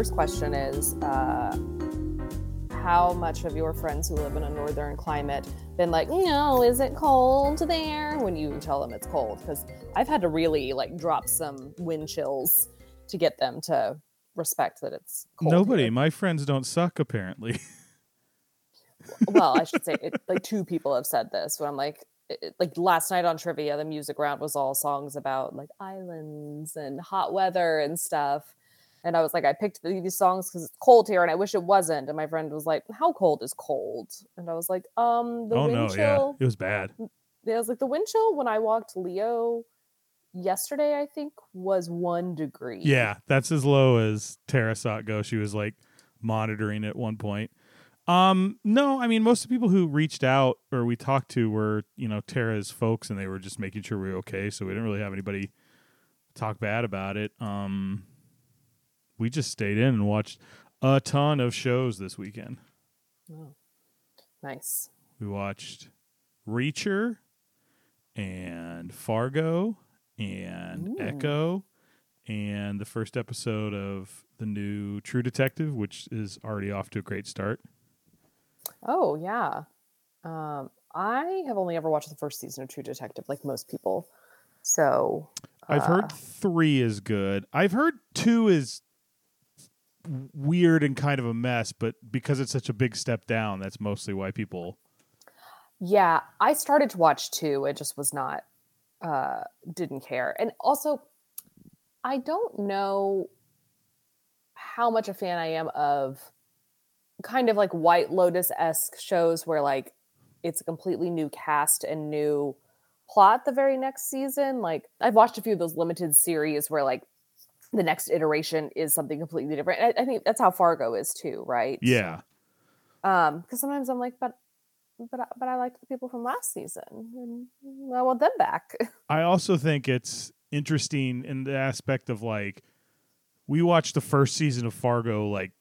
first question is uh, how much of your friends who live in a northern climate been like, no, is it cold there? When you tell them it's cold, because I've had to really like drop some wind chills to get them to respect that it's cold. Nobody. here. My friends don't suck apparently. well, I should say, it, like two people have said this. But I'm like, it, like last night on trivia, the music round was all songs about like islands and hot weather and stuff. And I was like, I picked these songs because it's cold here, and I wish it wasn't. And my friend was like, "How cold is cold?" And I was like, "Um, the oh wind no, chill." yeah. It was bad. Yeah, I was like, the wind chill when I walked Leo yesterday, I think, was one degree. Yeah, that's as low as Tara saw it go. She was like monitoring at one point. Um, no, I mean most of the people who reached out or we talked to were, you know, Tara's folks and they were just making sure we were okay. So we didn't really have anybody talk bad about it. Um we just stayed in and watched a ton of shows this weekend. Oh, nice. We watched Reacher and Fargo and Ooh. Echo and the first episode of the new True Detective, which is already off to a great start. Oh yeah. Um, I have only ever watched the first season of True Detective, like most people. So I've uh, heard three is good. I've heard two is weird and kind of a mess, but because it's such a big step down, that's mostly why people. Yeah, I started to watch two. It just was not uh didn't care. And also I don't know how much a fan I am of kind of like White Lotus-esque shows where like it's a completely new cast and new plot the very next season. Like I've watched a few of those limited series where like the next iteration is something completely different. I, I think that's how Fargo is too, right? Yeah. Um, because sometimes I'm like, but but I- but I liked the people from last season, and I want them back. I also think it's interesting in the aspect of like we watched the first season of Fargo like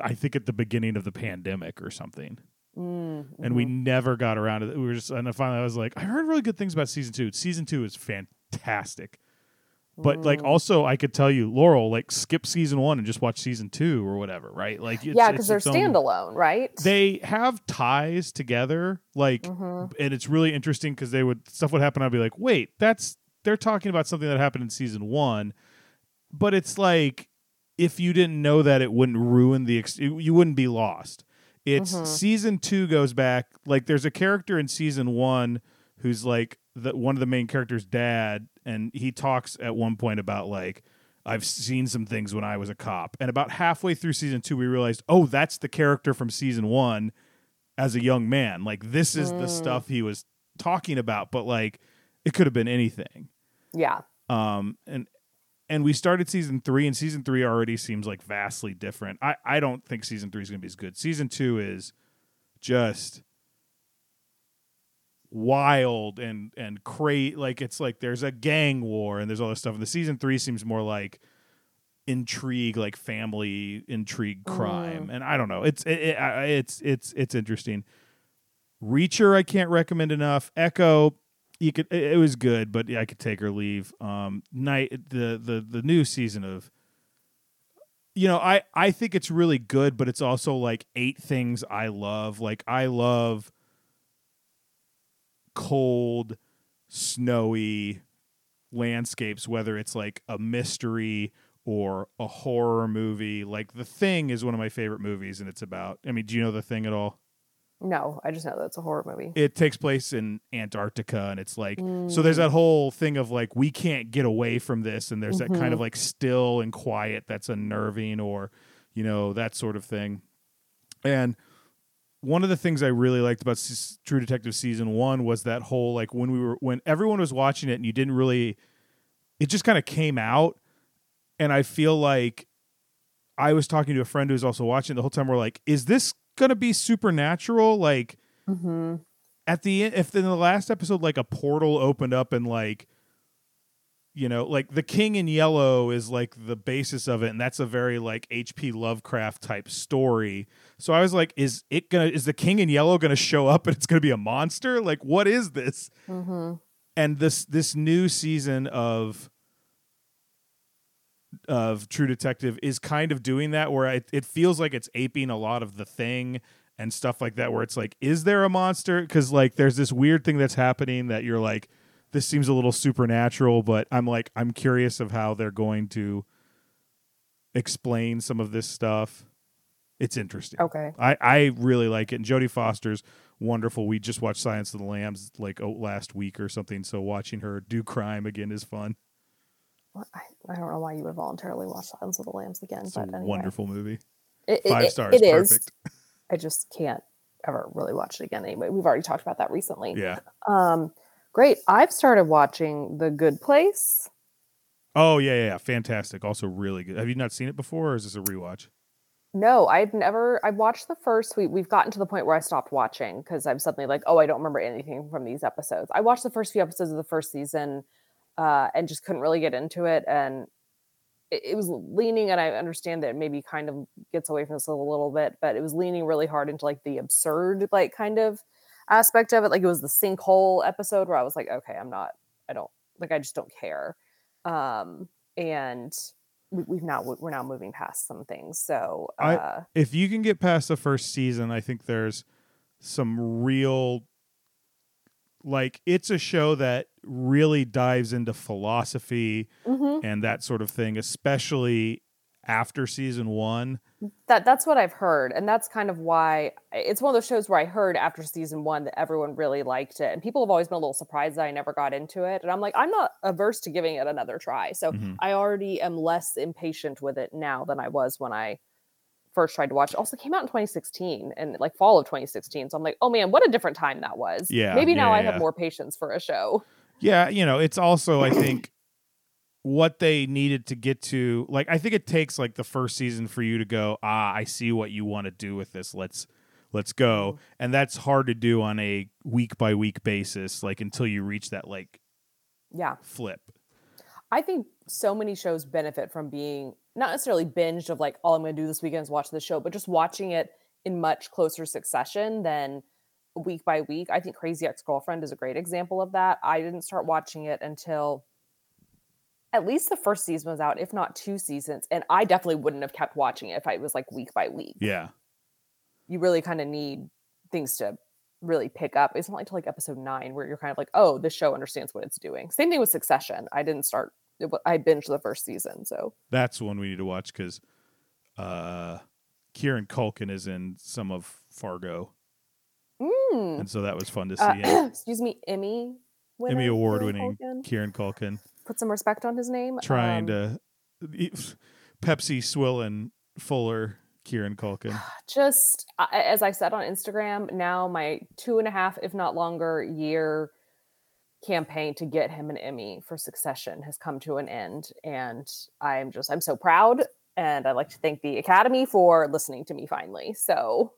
I think at the beginning of the pandemic or something. Mm, And we mhm. never got around to it. We were just and finally I was like, I heard really good things about season two. Season two is fantastic. But like Mm. also I could tell you, Laurel, like skip season one and just watch season two or whatever, right? Like it's, yeah, because they're its own- standalone, right? They have ties together, like Mhm. and it's really interesting because they would stuff would happen. I'd be like, wait, that's they're talking about something that happened in season one, but it's like if you didn't know that, it wouldn't ruin the ex- you wouldn't be lost. It's Mhm. season two goes back like there's a character in season one who's like the one of the main characters' dad, and he talks at one point about like. I've seen some things when I was a cop. And about halfway through season two, we realized, oh, that's the character from season one as a young man. Like, this is the Mm. stuff he was talking about, but like, it could have been anything. yeah, Um, and and we started season three, and season three already seems like vastly different. I I don't think season three is going to be as good. Season two is just wild and and crazy. Like it's like there's a gang war and there's all this stuff. And the season three seems more like intrigue, like family intrigue, crime. And I don't know. It's it, it, it's it's it's interesting. Reacher, I can't recommend enough. Echo, you could it, it was good, but I could take or leave. Um, night the the the new season of. You know, I I think it's really good, but it's also like eight things I love. Like I love cold, snowy landscapes, whether it's like a mystery or a horror movie. Like The Thing is one of my favorite movies, and it's about. I mean, do you know The Thing at all? no, I just know that's a horror movie. It takes place in Antarctica, and it's like so. There's mm. that whole thing of like we can't get away from this, and there's that kind of mm-hmm. like still and quiet that's unnerving, or you know that sort of thing. And one of the things I really liked about S- True Detective season one was that whole like when we were when everyone was watching it and you didn't really, it just kind of came out, and I feel like I was talking to a friend who was also watching it the whole time. We're like, is this gonna be supernatural? Like Mm-hmm. at the end, if in the last episode, like a portal opened up and like, you know, like the King in Yellow is like the basis of it, and that's a very like H.P. Lovecraft type story. So I was like, is it gonna is the King in Yellow gonna show up and it's gonna be a monster? Like, what is this? Mm-hmm. and this this new season of of True Detective is kind of doing that, where it, it feels like it's aping a lot of the thing and stuff like that. Where it's like, is there a monster? Because like there's this weird thing that's happening that you're like, this seems a little supernatural, but I'm like, I'm curious of how they're going to explain some of this stuff. It's interesting. Okay. I, I really like it. And Jodie Foster's wonderful. We just watched Silence of the Lambs like oh, last week or something. So watching her do crime again is fun. Well, I, I don't know why you would voluntarily watch Silence of the Lambs again, It's but a anyway. wonderful movie. It- it- Five stars. it is. Perfect. I just can't ever really watch it again anyway. We've already talked about that recently. Yeah. Um, great. I've started watching The Good Place. Oh yeah, yeah, yeah. Fantastic. Also really good. Have you not seen it before or is this a rewatch? No, I've never. I watched the first. We we've gotten to the point where I stopped watching because I'm suddenly like, oh, I don't remember anything from these episodes. I watched the first few episodes of the first season, uh, and just couldn't really get into it. And it, it was leaning, and I understand that it maybe kind of gets away from this a little bit, but it was leaning really hard into like the absurd, like kind of aspect of it. Like it was the sinkhole episode where I was like, okay, I'm not. I don't like. I just don't care. Um, and we, we've now we're now moving past some things. So I- uh, If you can get past the first season, I think there's some real like it's a show that really dives into philosophy mhm. and that sort of thing, especially after season one. That that's what I've heard, and that's kind of why it's one of those shows where I heard after season one that everyone really liked it, and people have always been a little surprised that I never got into it, and I'm like, I'm not averse to giving it another try. So Mhm. I already am less impatient with it now than I was when I first tried to watch it. Also came out in 2016 and like fall of 2016. So I'm like, oh man, what a different time that was. Yeah, Maybe now yeah, I yeah. have more patience for a show. Yeah, you know, it's also I think what they needed to get to like I think it takes like the first season for you to go, "Ah, I see what you want to do with this. Let's let's go." And that's hard to do on a week by week basis like until you reach that like Yeah. flip. I think so many shows benefit from being not necessarily binged of like all I'm going to do this weekend is watch this show, but just watching it in much closer succession than week by week. I think Crazy Ex Girlfriend is a great example of that. I didn't start watching it until at least the first season was out, if not two seasons, and I definitely wouldn't have kept watching it if I was like week by week. Yeah. You really kind of need things to really pick up. It's not like to like episode nine where you're kind of like, oh, this show understands what it's doing. Same thing with Succession. I didn't start. it I binged the first season, so That's one we need to watch cuz uh Kieran Culkin is in some of Fargo. Mm. And so that was fun to see Uh, excuse me, Emmy. Emmy award winning Kieran Culkin Put some respect on his name. trying Um, to Pepsi swilling fuller Kieran Culkin. just as I said on Instagram, now my two and a half, if not longer, year campaign to get him an Emmy for Succession has come to an end, and I'm just I'm so proud, and I'd like to thank the Academy for listening to me finally. So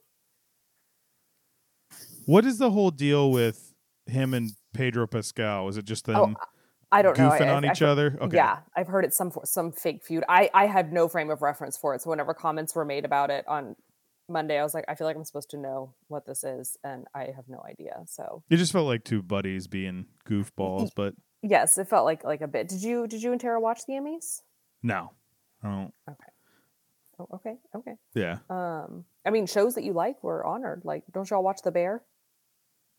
What is the whole deal with him and Pedro Pascal? Is it just them Oh, I don't know. I- goofing I- on I each fe- other? Okay. Yeah, I've heard it's some some fake feud. I I had no frame of reference for it, so whenever comments were made about it on Monday, I was like, I feel like I'm supposed to know what this is, and I have no idea. So It just felt like two buddies being goofballs, but yes, it felt like like a bit. Did you did you and Tara watch the Emmys? no. I don't Okay. Oh, okay, okay. yeah. Um, I mean, shows that you like were honored. Like, don't y'all watch The Bear?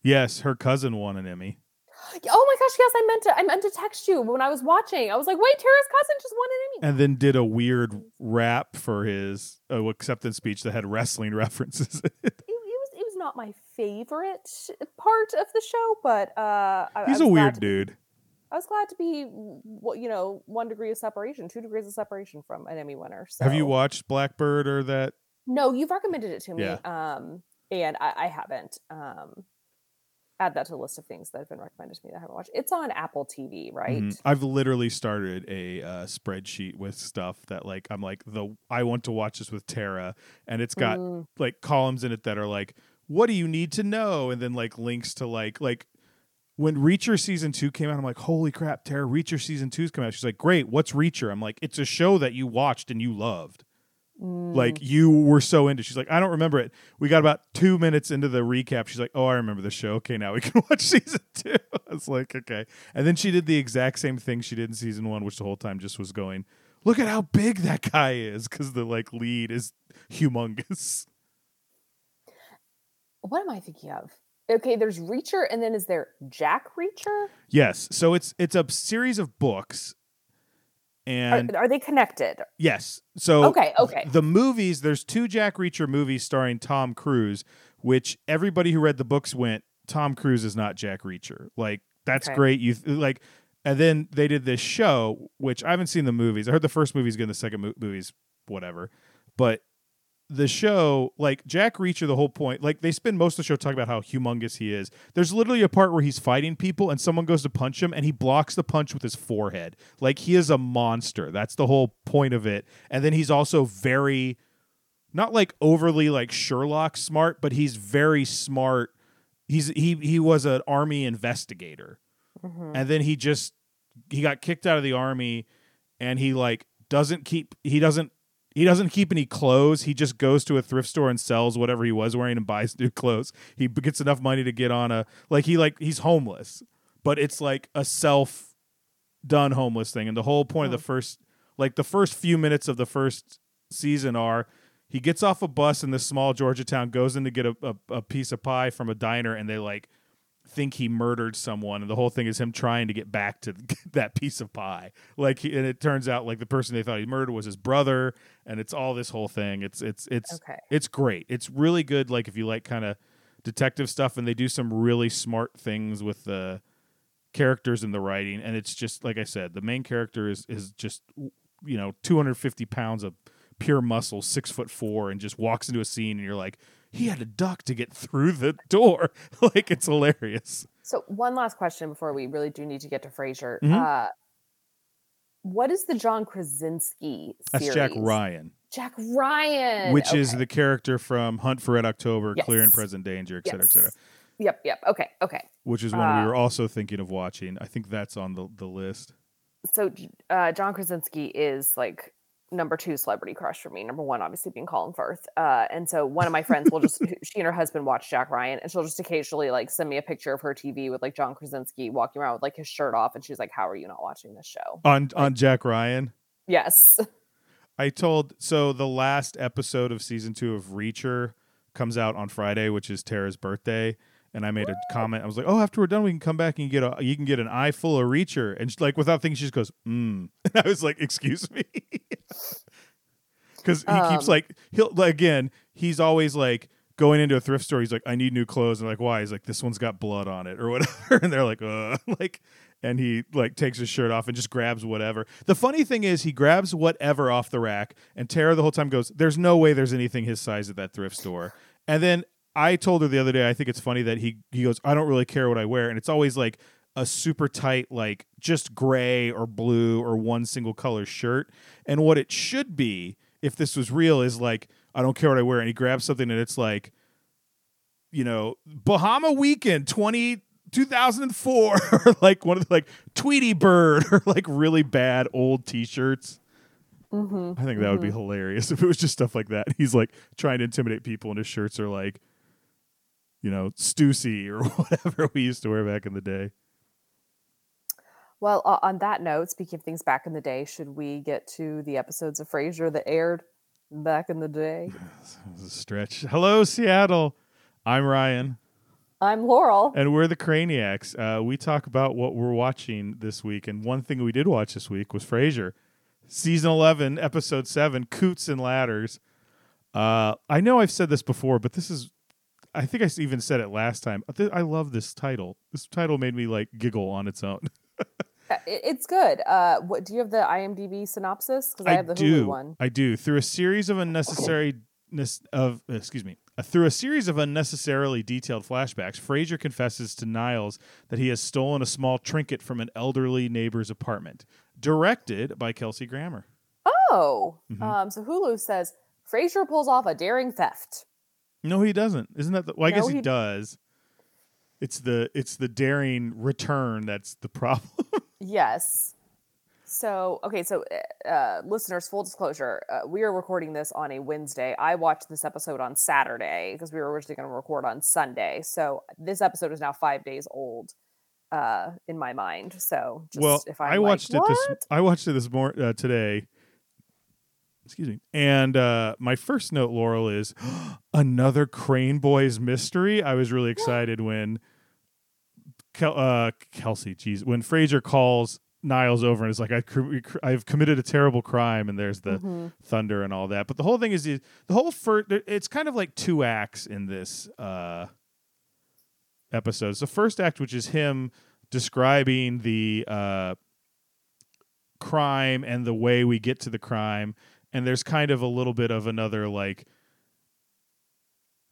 Yes, her cousin won an Emmy. Oh my gosh, yes, I meant to. I meant to text you when I was watching. I was like, wait, Tara's cousin just won an Emmy. And then did a weird rap for his uh, acceptance speech that had wrestling references. it, it was it was not my favorite part of the show, but uh, I, He's a weird dude. I was glad to be, you know, one degree of separation, two degrees of separation from an Emmy winner. So. Have you watched Blackbird or that? No, you've recommended it to me, Yeah. um, and I, I haven't. Um, add that to the list of things that have been recommended to me that I haven't watched. It's on Apple TV, right? Mhm. I've literally started a uh, spreadsheet with stuff that like I'm like the I want to watch this with Tara, and it's got Mm, like columns in it that are like what do you need to know, and then like links to like like when Reacher season two came out, I'm like holy crap, Tara, Reacher season two's coming out. She's like great, what's Reacher? I'm like it's a show that you watched and you loved. Mm. Like you were so into. She's like, I don't remember it. We got about two minutes into the recap. She's like, Oh, I remember the show. Okay, now we can watch season two. I was like, okay. And then she did the exact same thing she did in season one, which the whole time just was going, look at how big that guy is because the like lead is humongous. What am I thinking of? Okay, there's Reacher, and then is there Jack Reacher? Yes, so it's it's a series of books, and are, are they connected? yes, so Okay, okay. the movies. There's two Jack Reacher movies starring Tom Cruise, which everybody who read the books went, Tom Cruise is not Jack Reacher. Like that's Okay. great. You th- like, and then they did this show, which I haven't seen the movies. I heard the first movie's good, the second mo- movie's whatever, but the show, like Jack Reacher, the whole point, like they spend most of the show talking about how humongous he is. There's literally a part where he's fighting people and someone goes to punch him and he blocks the punch with his forehead. Like he is a monster. That's the whole point of it. And then he's also very, not like overly like Sherlock smart, but he's very smart. He's he he was an army investigator Mhm. and then he just he got kicked out of the army and he like doesn't keep he doesn't he doesn't keep any clothes. He just goes to a thrift store and sells whatever he was wearing and buys new clothes. He gets enough money to get on a like he like he's homeless but it's like a self done homeless thing. And the whole point of the first like the first few minutes of the first season are he gets off a bus in this small Georgia town, goes in to get a, a, a piece of pie from a diner, and they like think he murdered someone, and the whole thing is him trying to get back to that piece of pie. Like, he, and it turns out like the person they thought he murdered was his brother, and it's all this whole thing. It's it's it's Okay. it's great. It's really good. Like if you like kind of detective stuff, and they do some really smart things with the characters in the writing, and it's just like I said, the main character is is just you know 250 pounds of pure muscle, six foot four, and just walks into a scene, and you're like, he had a duck to get through the door. like it's hilarious. So one last question before we really do need to get to Frasier. Mhm. Uh, what is the John Krasinski That's? Jack Ryan, Jack Ryan, which is the character from Hunt for Red October, Clear and Present Danger, et cetera, et cetera. Yep, yep. Okay, okay. Which is one Uh, we were also thinking of watching. I think that's on the, the list. So uh, John Krasinski is like number two celebrity crush for me. Number one, obviously, being Colin Firth. Uh, and so one of my friends will just she and her husband watch Jack Ryan, and she'll just occasionally like send me a picture of her TV with like John Krasinski walking around with like his shirt off, and she's like, "How are you not watching this show?" On on Jack Ryan. Yes. I told so the last episode of season two of Reacher comes out on Friday, which is Tara's birthday. And I made a comment. I was like, "Oh, after we're done, we can come back and get a you can get an eye full of Reacher." And she, like without thinking, she just goes, "Mm." And I was like, "Excuse me," because he keeps Um, like he'll like, again. He's always like going into a thrift store. He's like, "I need new clothes." And like, why? He's like, "This one's got blood on it or whatever." And they're like, "Uh," like, and he like takes his shirt off and just grabs whatever. The funny thing is, he grabs whatever off the rack, and Tara the whole time goes, "There's no way there's anything his size at that thrift store." And then I told her the other day, I think it's funny that he he goes, "I don't really care what I wear," and it's always like a super tight, like just gray or blue or one single color shirt. And what it should be, if this was real, is like, I don't care what I wear. And he grabs something and it's like, you know, Bahama Weekend 20, 2004, or like one of the like Tweety Bird or like really bad old t shirts. hmm I think that would be hilarious if it was just stuff like that. He's like trying to intimidate people and his shirts are like, you know, Stussy or whatever we used to wear back in the day. Well, uh, on that note, speaking of things back in the day, should we get to the episodes of Frasier that aired back in the day? This is a stretch. Hello, Seattle. I'm Ryan, I'm Laurel. and we're the Craniacs. Uh, we talk about what we're watching this week, and one thing we did watch this week was Frasier, season eleven, episode seven, Coots and Ladders. Uh, I know I've said this before, but this is, I think I even said it last time. I love this title. This title made me like giggle on its own. Uh, It's good. Uh, what do you have the IMDb synopsis? Because I, have the do. Hulu one. I do. Through a series of unnecessary of excuse me, uh, through a series of unnecessarily detailed flashbacks, Frasier confesses to Niles that he has stolen a small trinket from an elderly neighbor's apartment. Directed by Kelsey Grammer. Oh, Mhm. um, so Hulu says Frasier pulls off a daring theft. No, he doesn't. Isn't that the? Well, I guess he, he- does. It's the it's the daring return that's the problem. Yes. So, okay, so uh, uh, listeners, full disclosure, uh, we are recording this on a Wednesday. I watched this episode on Saturday because we were originally going to record on Sunday. So, this episode is now five days old uh, in my mind. So, just well, if I'm I like, watched it this. I watched it this morning uh, today, Excuse me. And uh, my first note, Laurel, is another Crane Boys mystery. I was really excited when Kel- uh, Kelsey, geez, when Frasier calls Niles over and is like, I cr- I've committed a terrible crime, and there's the Mm-hmm. thunder and all that. But the whole thing is the the whole first. It's kind of like two acts in this uh, episode. So the first act, which is him describing the uh, crime and the way we get to the crime, and there's kind of a little bit of another like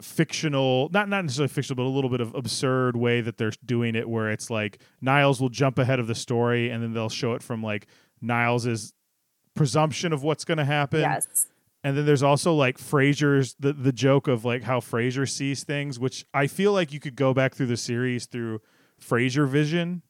fictional not not necessarily fictional but a little bit of absurd way that they're doing it where it's like Niles will jump ahead of the story and then they'll show it from like Niles's presumption of what's going to happen Yes. and then there's also like Frasier's the the joke of like how Frasier sees things which I feel like you could go back through the series through Frasier vision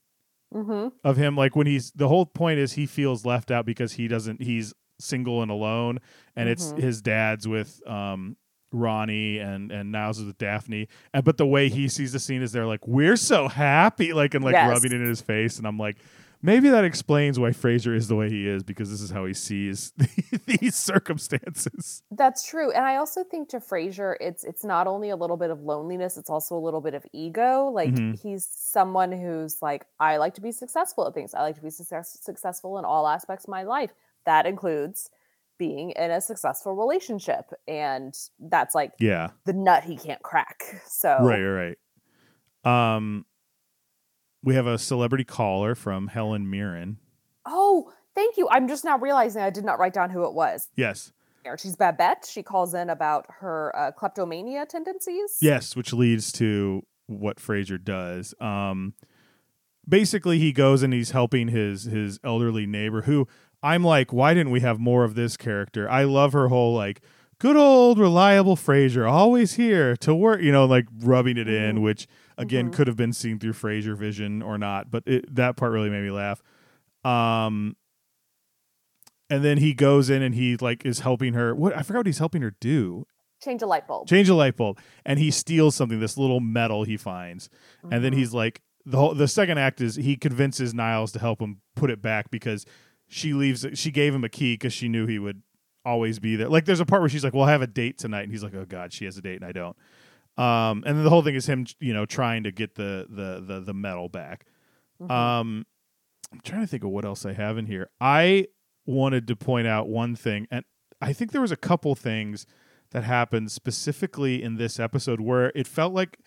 Mm-hmm. of him like when he's the whole point is he feels left out because he doesn't he's single and alone and it's Mhm. his dad's with um Ronnie and and Niles is with Daphne and but the way he sees the scene is they're like we're so happy like and like Yes. rubbing it in his face and I'm like maybe that explains why Frasier is the way he is because this is how he sees these circumstances That's true. And I also think to Frasier, it's it's not only a little bit of loneliness, it's also a little bit of ego. Like Mhm. he's someone who's like, I like to be successful at things. I like to be success- successful in all aspects of my life. That includes being in a successful relationship. And that's like yeah the nut he can't crack. So right right right um we have a celebrity caller from Helen Mirren Oh, thank you. I'm just now realizing I did not write down who it was. yes She's Babette. She calls in about her uh, kleptomania tendencies. Yes, which leads to what Frasier does. Um, basically, he goes and he's helping his his elderly neighbor. Who I'm like, why didn't we have more of this character? I love her whole like good old reliable Frasier, always here to work. You know, like rubbing it in, Mhm. which again Mhm. could have been seen through Frasier vision or not, but it, that part really made me laugh. Um, and then he goes in and he like is helping her. What I forgot what he's helping her do Change a light bulb. change a light bulb and he steals something this little metal he finds and then Mhm. he's like the whole the second act is he convinces niles to help him put it back because she leaves she gave him a key because she knew he would always be there. Like there's a part where she's like well i have a date tonight and he's like oh god she has a date and i don't. Um and then the whole thing is him you know trying to get the the the, the metal back. Mhm. um i'm trying to think of what else i have in here. I wanted to point out one thing and i think there was a couple things that happened specifically in this episode where it felt like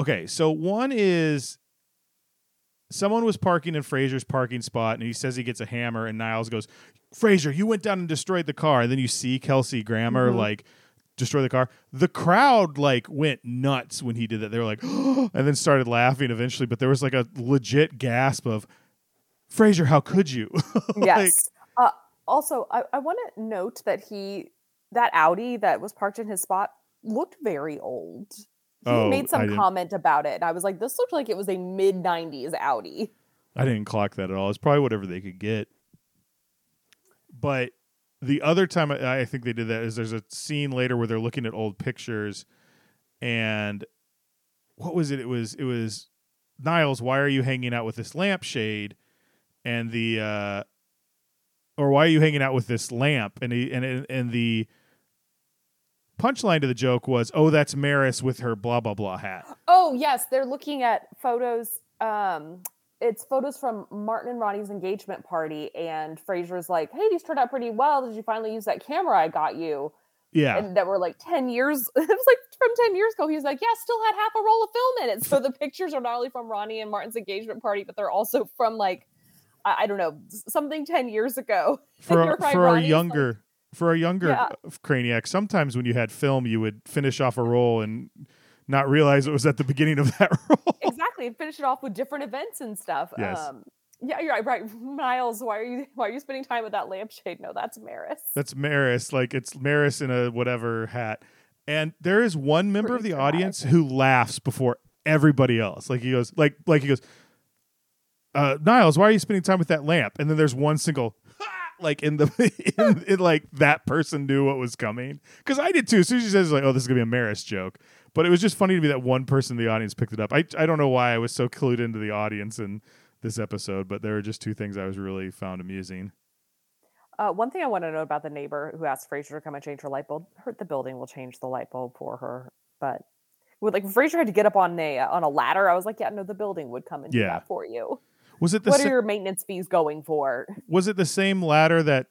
okay so one is someone was parking in Frasier's parking spot and he says he gets a hammer and Niles goes Frasier you went down and destroyed the car and then you see Kelsey Grammer Mhm. like destroy the car the crowd like went nuts when he did that they were like and then started laughing eventually but there was like a legit gasp of Frasier how could you Like, yes. uh, also, I, I want to note that he that Audi that was parked in his spot looked very old. He Oh, made some comment about it, and I was like, "This looked like it was a mid '90s Audi." I didn't clock that at all. It's probably whatever they could get. But the other time I, I think they did that is there's a scene later where they're looking at old pictures, and what was it? It was it was Niles. Why are you hanging out with this lampshade? And the uh, or why are you hanging out with this lamp? And he and and the punchline to the joke was, "Oh, that's Maris with her blah blah blah hat." Oh yes, they're looking at photos. Um, it's photos from Martin and Ronnie's engagement party, and Frasier's like, "Hey, these turned out pretty well. Did you finally use that camera I got you?" Yeah, And that were like ten years. It was like from ten years ago. He was like, "Yeah, still had half a roll of film in it." So the pictures are not only from Ronnie and Martin's engagement party, but they're also from like, I, I don't know, something ten years ago. for a, for a Ronnie. Like- younger for a younger Yeah. craniac sometimes when you had film you would finish off a roll and not realize it was at the beginning of that roll exactly and finish it off with different events and stuff Yes. um yeah you're right, right. Niles why are you why are you spending time with that lampshade? No that's maris. That's maris like it's maris in a whatever hat. And there is one member of the dramatic. audience who laughs before everybody else. Like he goes like like he goes uh niles why are you spending time with that lamp? And then there's one single like in the in, in like that person knew what was coming because I did too. As soon as she says like, "Oh, this is gonna be a Maris joke," but it was just funny to me that one person in the audience picked it up. I I don't know why I was so clued into the audience in this episode, but there were just two things I was really found amusing. Uh, one thing I want to know about the neighbor who asked Frasier to come and change her light bulb. Hurt the building will change the light bulb for her, but like Frasier had to get up on a on a ladder. I was like, yeah, no, the building would come and do that for you. Was it the What sa- are your maintenance fees going for? was it the same ladder that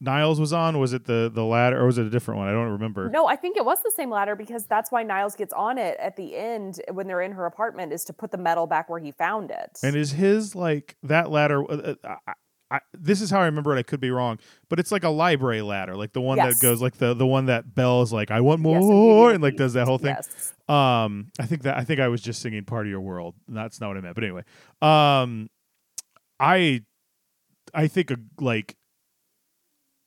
Niles was on? Was it the the ladder or was it a different one? I don't remember. No, I think it was the same ladder because that's why Niles gets on it at the end when they're in her apartment is to put the metal back where he found it. And is his like that ladder? Uh, uh, I, I, this is how I remember it. I could be wrong, but it's like a library ladder, like the one Yes. that goes like the the one that Belle is like, I want more, Yes, and like does that whole thing. Yes. Um, I think that I think I was just singing "Part of Your World." That's not what I meant, but anyway. Um, I, I think like,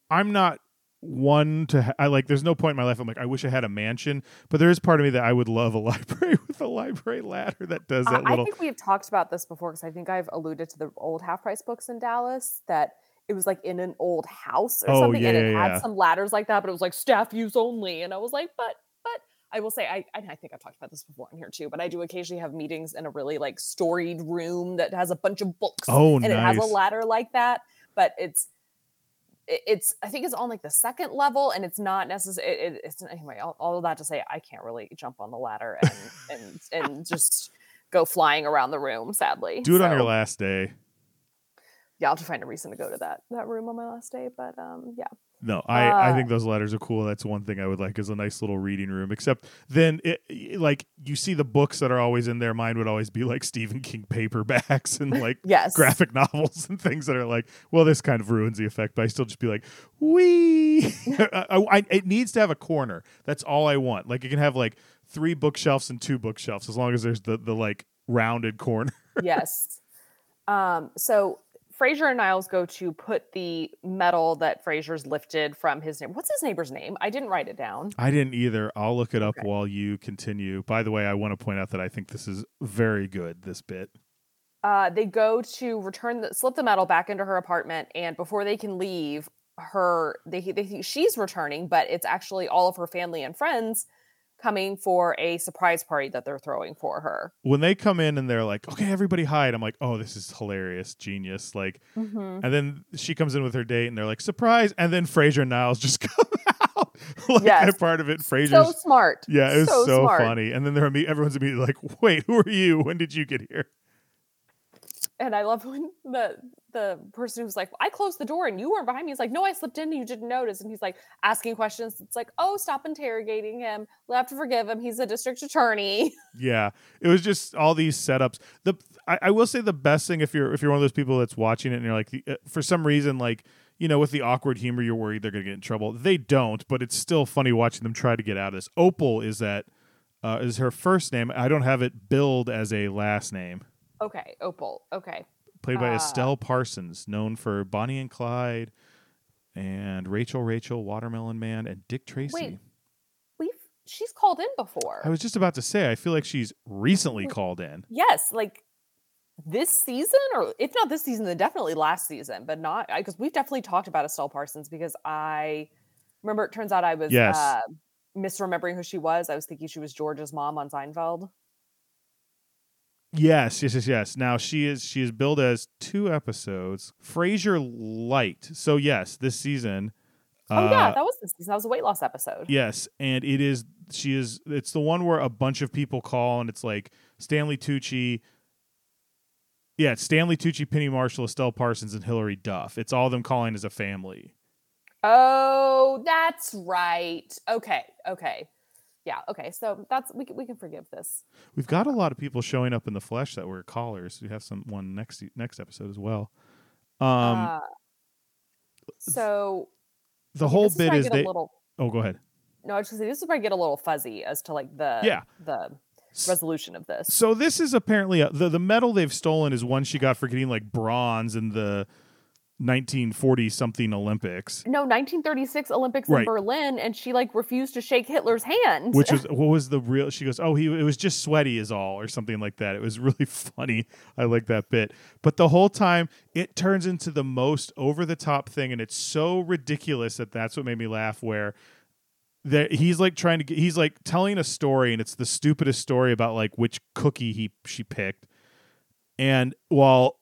I'm not one to ha- I like. There's no point in my life I'm like I wish I had a mansion, but there is part of me that I would love a library with a library ladder that does that I little. think we've talked about this before because I think I've alluded to the old half price books in Dallas that it was like in an old house or Oh, something, and it yeah, had yeah. some ladders like that, but it was like staff use only, and I was like, but I will say I I think I've talked about this before in here too, but I do occasionally have meetings in a really like storied room that has a bunch of books, Oh, and it has a ladder like that, but it's it's I think it's on like the second level, and it's not necessary. It, it- it's anyway. All, all of that to say, I can't really jump on the ladder and and and just go flying around the room. Sadly, Do it on your last day. Yeah, I'll have to find a reason to go to that that room on my last day. But um, yeah, No, I, I Uh, think those letters are cool. That's one thing I would like is a nice little reading room. Except then, it, it- like you see the books that are always in there. Mine would always be like Stephen King paperbacks and like yes, graphic novels and things that are like, well, this kind of ruins the effect. But I still just be like, wee. I, I, it needs to have a corner. That's all I want. Like it can have like three bookshelves and two bookshelves as long as there's the the like rounded corner. yes. Um, so Frasier and Niles go to put the metal that Frasier's lifted from his neighbor. What's his neighbor's name? I didn't write it down. I didn't either. I'll look it up Okay. while you continue. By the way, I want to point out that I think this is very good. This bit. uh, they go to return the slip the metal back into her apartment, and before they can leave, her they they she's returning, but it's actually all of her family and friends coming for a surprise party that they're throwing for her. when they come in and they're like, "Okay, everybody hide," I'm like, "Oh, this is hilarious, genius!" Like, Mm-hmm. and then she comes in with her date, and they're like, "Surprise!" And then Frasier and Niles just come out, like Yes. part of it. Frasier's, So smart. yeah, it was so, so funny. And then they're everyone's immediately like, "Wait, who are you? When did you get here?" And I love when the the person who's like, I closed the door and you weren't behind me. He's like, No, I slipped in and you didn't notice. And he's like asking questions. It's like, Oh, stop interrogating him. We'll have to forgive him. He's a district attorney. Yeah, it was just all these setups. The I, I will say the best thing if you're if you're one of those people that's watching it and you're like uh, for some reason like you know with the awkward humor you're worried they're gonna get in trouble. They don't, but it's still funny watching them try to get out of this. Opal is that uh, is her first name. I don't have it billed as a last name. Okay, Opal. Okay. Played by Ah. Estelle Parsons, known for Bonnie and Clyde and Rachel Rachel Watermelon Man and Dick Tracy. Wait. We've she's called in before. I was just about to say I feel like she's recently called in. yes, like this season, or if not this season, then definitely last season, but not because we've definitely talked about Estelle Parsons because I remember it turns out I was Yes. uh, misremembering who she was. I was thinking she was George's mom on Seinfeld. Yes, yes, yes, yes. Now she is she is billed as two episodes. Frasier Lite. So yes, this season. Oh yeah, uh, that was this season. That was a weight loss episode. yes, and it is she is it's the one where a bunch of people call and it's like Stanley Tucci. Yeah, it's Stanley Tucci, Penny Marshall, Estelle Parsons, and Hilary Duff. It's all them calling as a family. Oh, that's right. Okay, okay, yeah, okay. So that's we can, we can forgive this. We've got a lot of people showing up in the flesh that were callers. We have some one next next episode as well. Um, uh, so the okay, whole is bit is a they. little. Oh, go ahead. No, I was just say this is where I get a little fuzzy as to like the Yeah. the resolution of this. So this is apparently a, the the medal they've stolen is one she got for getting like bronze in the 1940 something Olympics, No, 1936 Olympics Right. in Berlin, and she like refused to shake Hitler's hand. which was what was the real? She goes, oh, he it was just sweaty is all, or something like that. It was really funny. I like that bit, but the whole time it turns into the most over the top thing, and it's so ridiculous that that's what made me laugh. Where that he's like trying to get, he's like telling a story, and it's the stupidest story about like which cookie he she picked, and while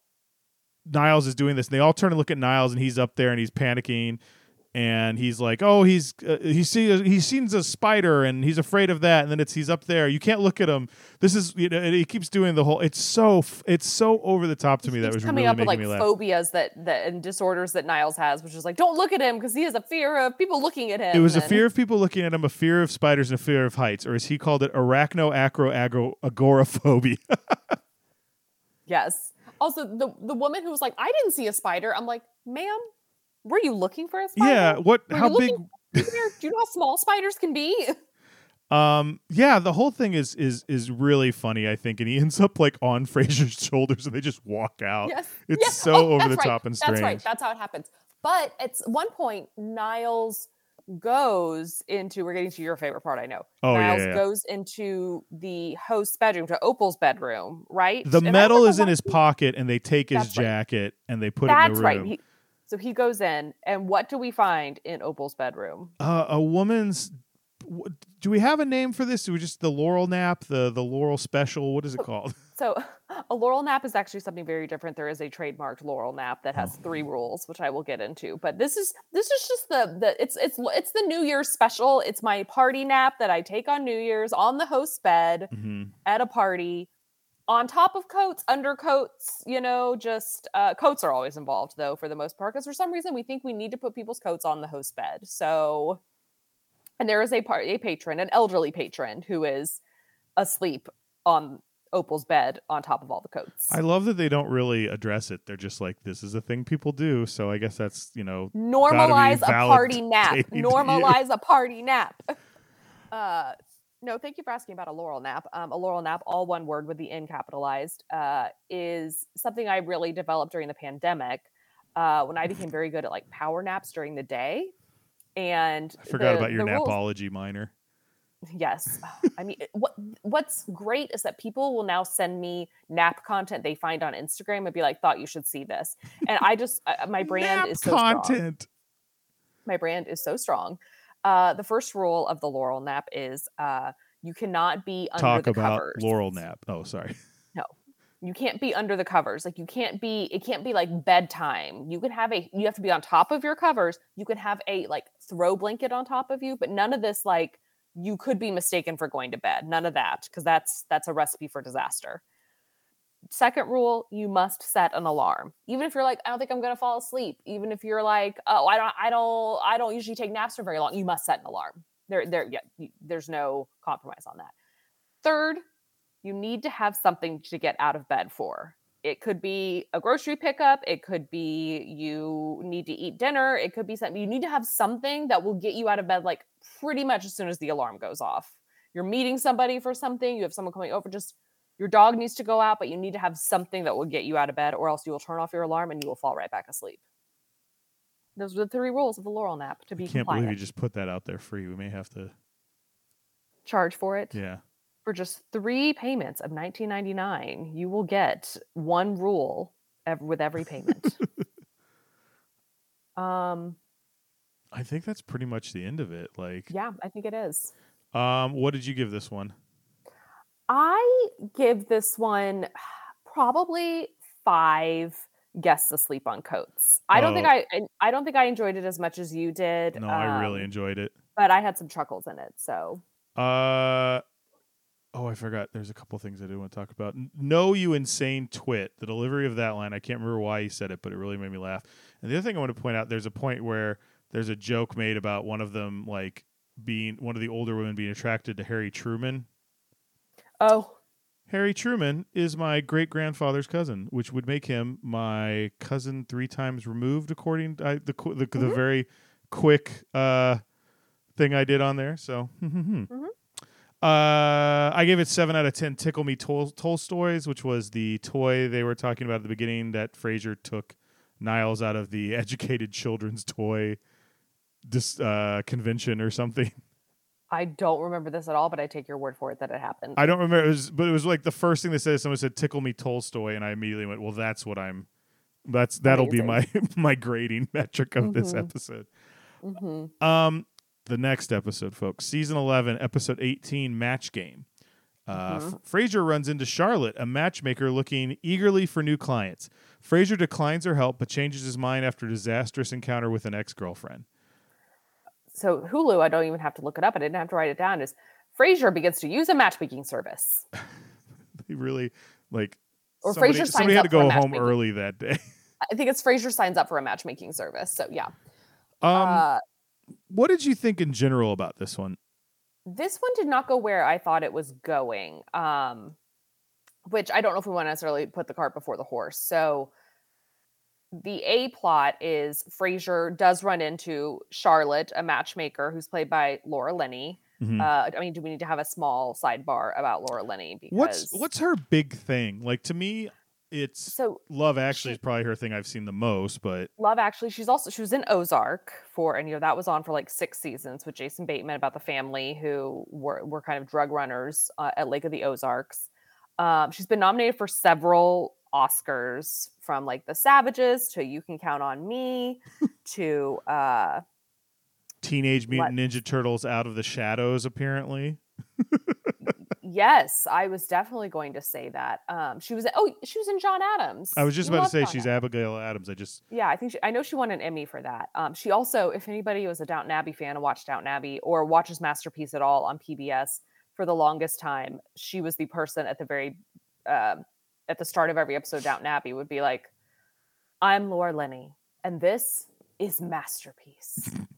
Niles is doing this, and they all turn and look at Niles, and he's up there and he's panicking, and he's like, "Oh, he's uh, he sees he sees a spider, and he's afraid of that." And then it's he's up there. You can't look at him. This is you know, and he keeps doing the whole. It's so it's so over the top to me. That was coming really up with like phobias that that and disorders that Niles has, which is like, don't look at him because he has a fear of people looking at him. It was a fear of people looking at him, a fear of spiders, and a fear of heights, or as he called it, arachno acro agoraphobia. Yes. Also, the the woman who was like, I didn't see a spider. I'm like, ma'am, were you looking for a spider? yeah, what? Were How big? Do you know how small spiders can be? Um, yeah, the whole thing is is is really funny, I think, and he ends up like on Frasier's shoulders, and they just walk out. Yes. It's yes. so Oh, over the right. top and strange. That's right. That's how it happens. But at one point, Niles goes into. We're getting to your favorite part. I know. Oh, yeah, yeah, yeah. goes into the host's bedroom, to Opal's bedroom, right? The And medal is in his scene- pocket, and they take his That's right. jacket and they put it in That's the right. room. He, so he goes in, and what do we find in Opal's bedroom? uh, a woman's. Do we have a name for this? Do we just the Laurel nap, the the Laurel special? What is it called? So a laurel nap is actually something very different. There is a trademarked laurel nap that has three rules, which I will get into. But this is this is just the the it's it's it's the New Year's special. It's my party nap that I take on New Year's on the host's bed hmm at a party. On top of coats, undercoats, you know, just uh, coats are always involved though for the most part because for some reason we think we need to put people's coats on the host bed. So, and there is a part a patron, an elderly patron who is asleep on Opal's bed on top of all the coats. I love that they don't really address it. They're just like, this is a thing people do. So I guess that's you know Normalize a party nap. Normalize a party nap. Uh, no, thank you for asking about a laurel nap. Um, a laurel nap, all one word with the N capitalized, uh, is something I really developed during the pandemic uh, when I became very good at like power naps during the day. And I forgot the- about your the rules- napology minor. Yes. I mean, what what's great is that people will now send me nap content they find on Instagram and be like, "Thought you should see this," and I just uh, my brand Nap is so strong. content. My brand is so strong. Uh, the first rule of the Laurel Nap is uh, you cannot be under Talk the about covers. Laurel nap. Oh, sorry. No, you can't be under the covers. Like you can't be. It can't be like bedtime. You can have a. You have to be on top of your covers. You can have a like throw blanket on top of you, but none of this like you could be mistaken for going to bed. None of that because that's that's a recipe for disaster. Second rule, you must set an alarm. Even if you're like, I don't think I'm going to fall asleep. Even if you're like, oh, I don't, I don't, I don't usually take naps for very long. You must set an alarm. There, there, yeah, there's no compromise on that. Third, you need to have something to get out of bed for. It could be a grocery pickup. It could be you need to eat dinner. It could be something. You need to have something that will get you out of bed like pretty much as soon as the alarm goes off. You're meeting somebody for something. You have someone coming over. Just your dog needs to go out, but you need to have something that will get you out of bed, or else you will turn off your alarm and you will fall right back asleep. Those are the three rules of the Laurel nap to be I can't compliant. believe you just put that out there free. We may have to. Charge for it. Yeah. For just three payments of 19.99 you will get one rule ev- with every payment um I think that's pretty much the end of it. Like, yeah i think it is um, what did you give this one? i give this one probably five guests asleep on coats i don't think Oh. I, I i don't think i enjoyed it as much as you did No, I really um, enjoyed it. but i had some chuckles in it so Uh oh, I forgot. There's a couple things I do want to talk about. No, you insane twit. The delivery of that line. I can't remember why he said it, but it really made me laugh. And the other thing I want to point out, there's a point where there's a joke made about one of them like being one of the older women being attracted to Harry Truman. oh Harry Truman is my great grandfather's cousin, which would make him my cousin three times removed, according to I, the, the the Mhm. very quick uh, thing I did on there. So, uh, I gave it seven out of ten. Tickle Me Tol- Tolstoy's, which was the toy they were talking about at the beginning that Frasier took Niles out of the educated children's toy dis- uh, convention or something. i don't remember this at all but i take your word for it that it happened I don't remember, it was, but it was like the first thing they said. Someone said "Tickle Me Tolstoy," and I immediately went, "Well, that's what I'm. That's that'll be my my grading metric of this Mhm. episode." hmm Um, the next episode, folks, season eleven, episode eighteen, match game. Uh, Mhm. F- Frasier runs into Charlotte, a matchmaker looking eagerly for new clients. Frasier declines her help, but changes his mind after a disastrous encounter with an ex girlfriend. So Hulu, I don't even have to look it up. I didn't have to write it down. Is Frasier begins to use a matchmaking service. They really like. Or somebody, Frasier signs somebody had up to go home early that day. I think it's Frasier signs up for a matchmaking service. So yeah. Um, uh, what did you think in general about this one? this one did not go where I thought it was going. Um, which I don't know if we want to necessarily put the cart before the horse. So the A plot is Frasier does run into Charlotte, a matchmaker who's played by Laura Linney. Mhm. Uh, I mean, do we need to have a small sidebar about Laura Linney? Because what's what's her big thing? Like to me, it's so Love Actually she- is probably her thing I've seen the most, but Love Actually, she's also she was in Ozark for and you know that was on for like six seasons with Jason Bateman about the family who were were kind of drug runners uh, at Lake of the Ozarks. Um, she's been nominated for several Oscars from like The Savages to You Can Count on Me to uh, Teenage What? Mutant Ninja Turtles Out of the Shadows apparently. yes, I was definitely going to say that. Um, she was oh she was in John Adams. I was just about to say John she's Abigail Adams. I just Yeah, I think she, I know she won an Emmy for that. Um, she also, if anybody was a Downton Abbey fan and watched Downton Abbey or watches Masterpiece at all on PBS, for the longest time, she was the person at the very um at the start of every episode Downton Abbey would be like, "I'm Laura Linney, and this is Masterpiece."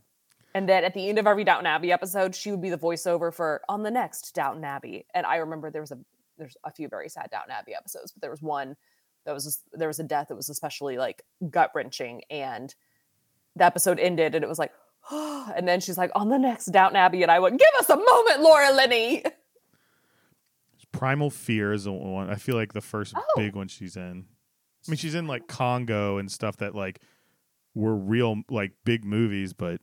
and then at the end of every Downton Abbey episode, she would be the voiceover for on the next Downton Abbey. And I remember there was a there's a few very sad Downton Abbey episodes, but there was one that was just, there was a death that was especially like gut wrenching, and the episode ended, and it was like, and then she's like, on the next Downton Abbey, and I went, give us a moment, Laura Linney. Primal Fear is the one I feel like the first Oh. big one she's in. I mean, she's in like Congo and stuff that like were real like big movies, but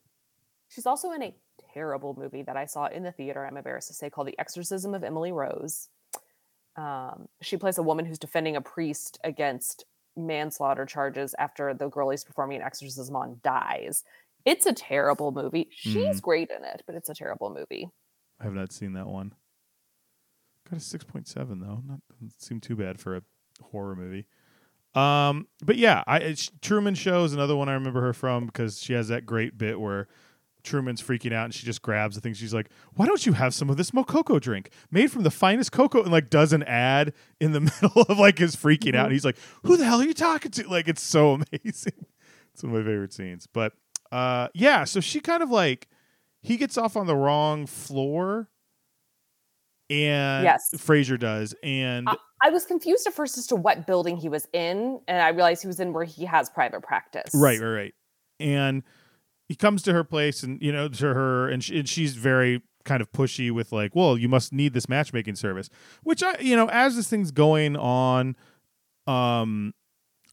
She's also in a terrible movie that I saw in the theater. I'm embarrassed to say, called The Exorcism of Emily Rose. Um, she plays a woman who's defending a priest against manslaughter charges after the girl he's performing an exorcism on dies. It's a terrible movie. She's great in it, but it's a terrible movie. I have not seen that one. Got a six point seven though. Not doesn't seem too bad for a horror movie. Um, but yeah, I it's, Truman Show is another one I remember her from because she has that great bit where Truman's freaking out and she just grabs the thing. She's like, "Why don't you have some of this Mococoa drink made from the finest cocoa?" And like does an ad in the middle of like his freaking out. And he's like, "Who the hell are you talking to?" Like it's so amazing. it's one of my favorite scenes. But uh, yeah, so she kind of like he gets off on the wrong floor and Yes. Frasier does and I, I was confused at first as to what building he was in, and I realized he was in where he has private practice. right right right and he comes to her place and you know to her and, she, and she's very kind of pushy with like well you must need this matchmaking service which i you know as this thing's going on um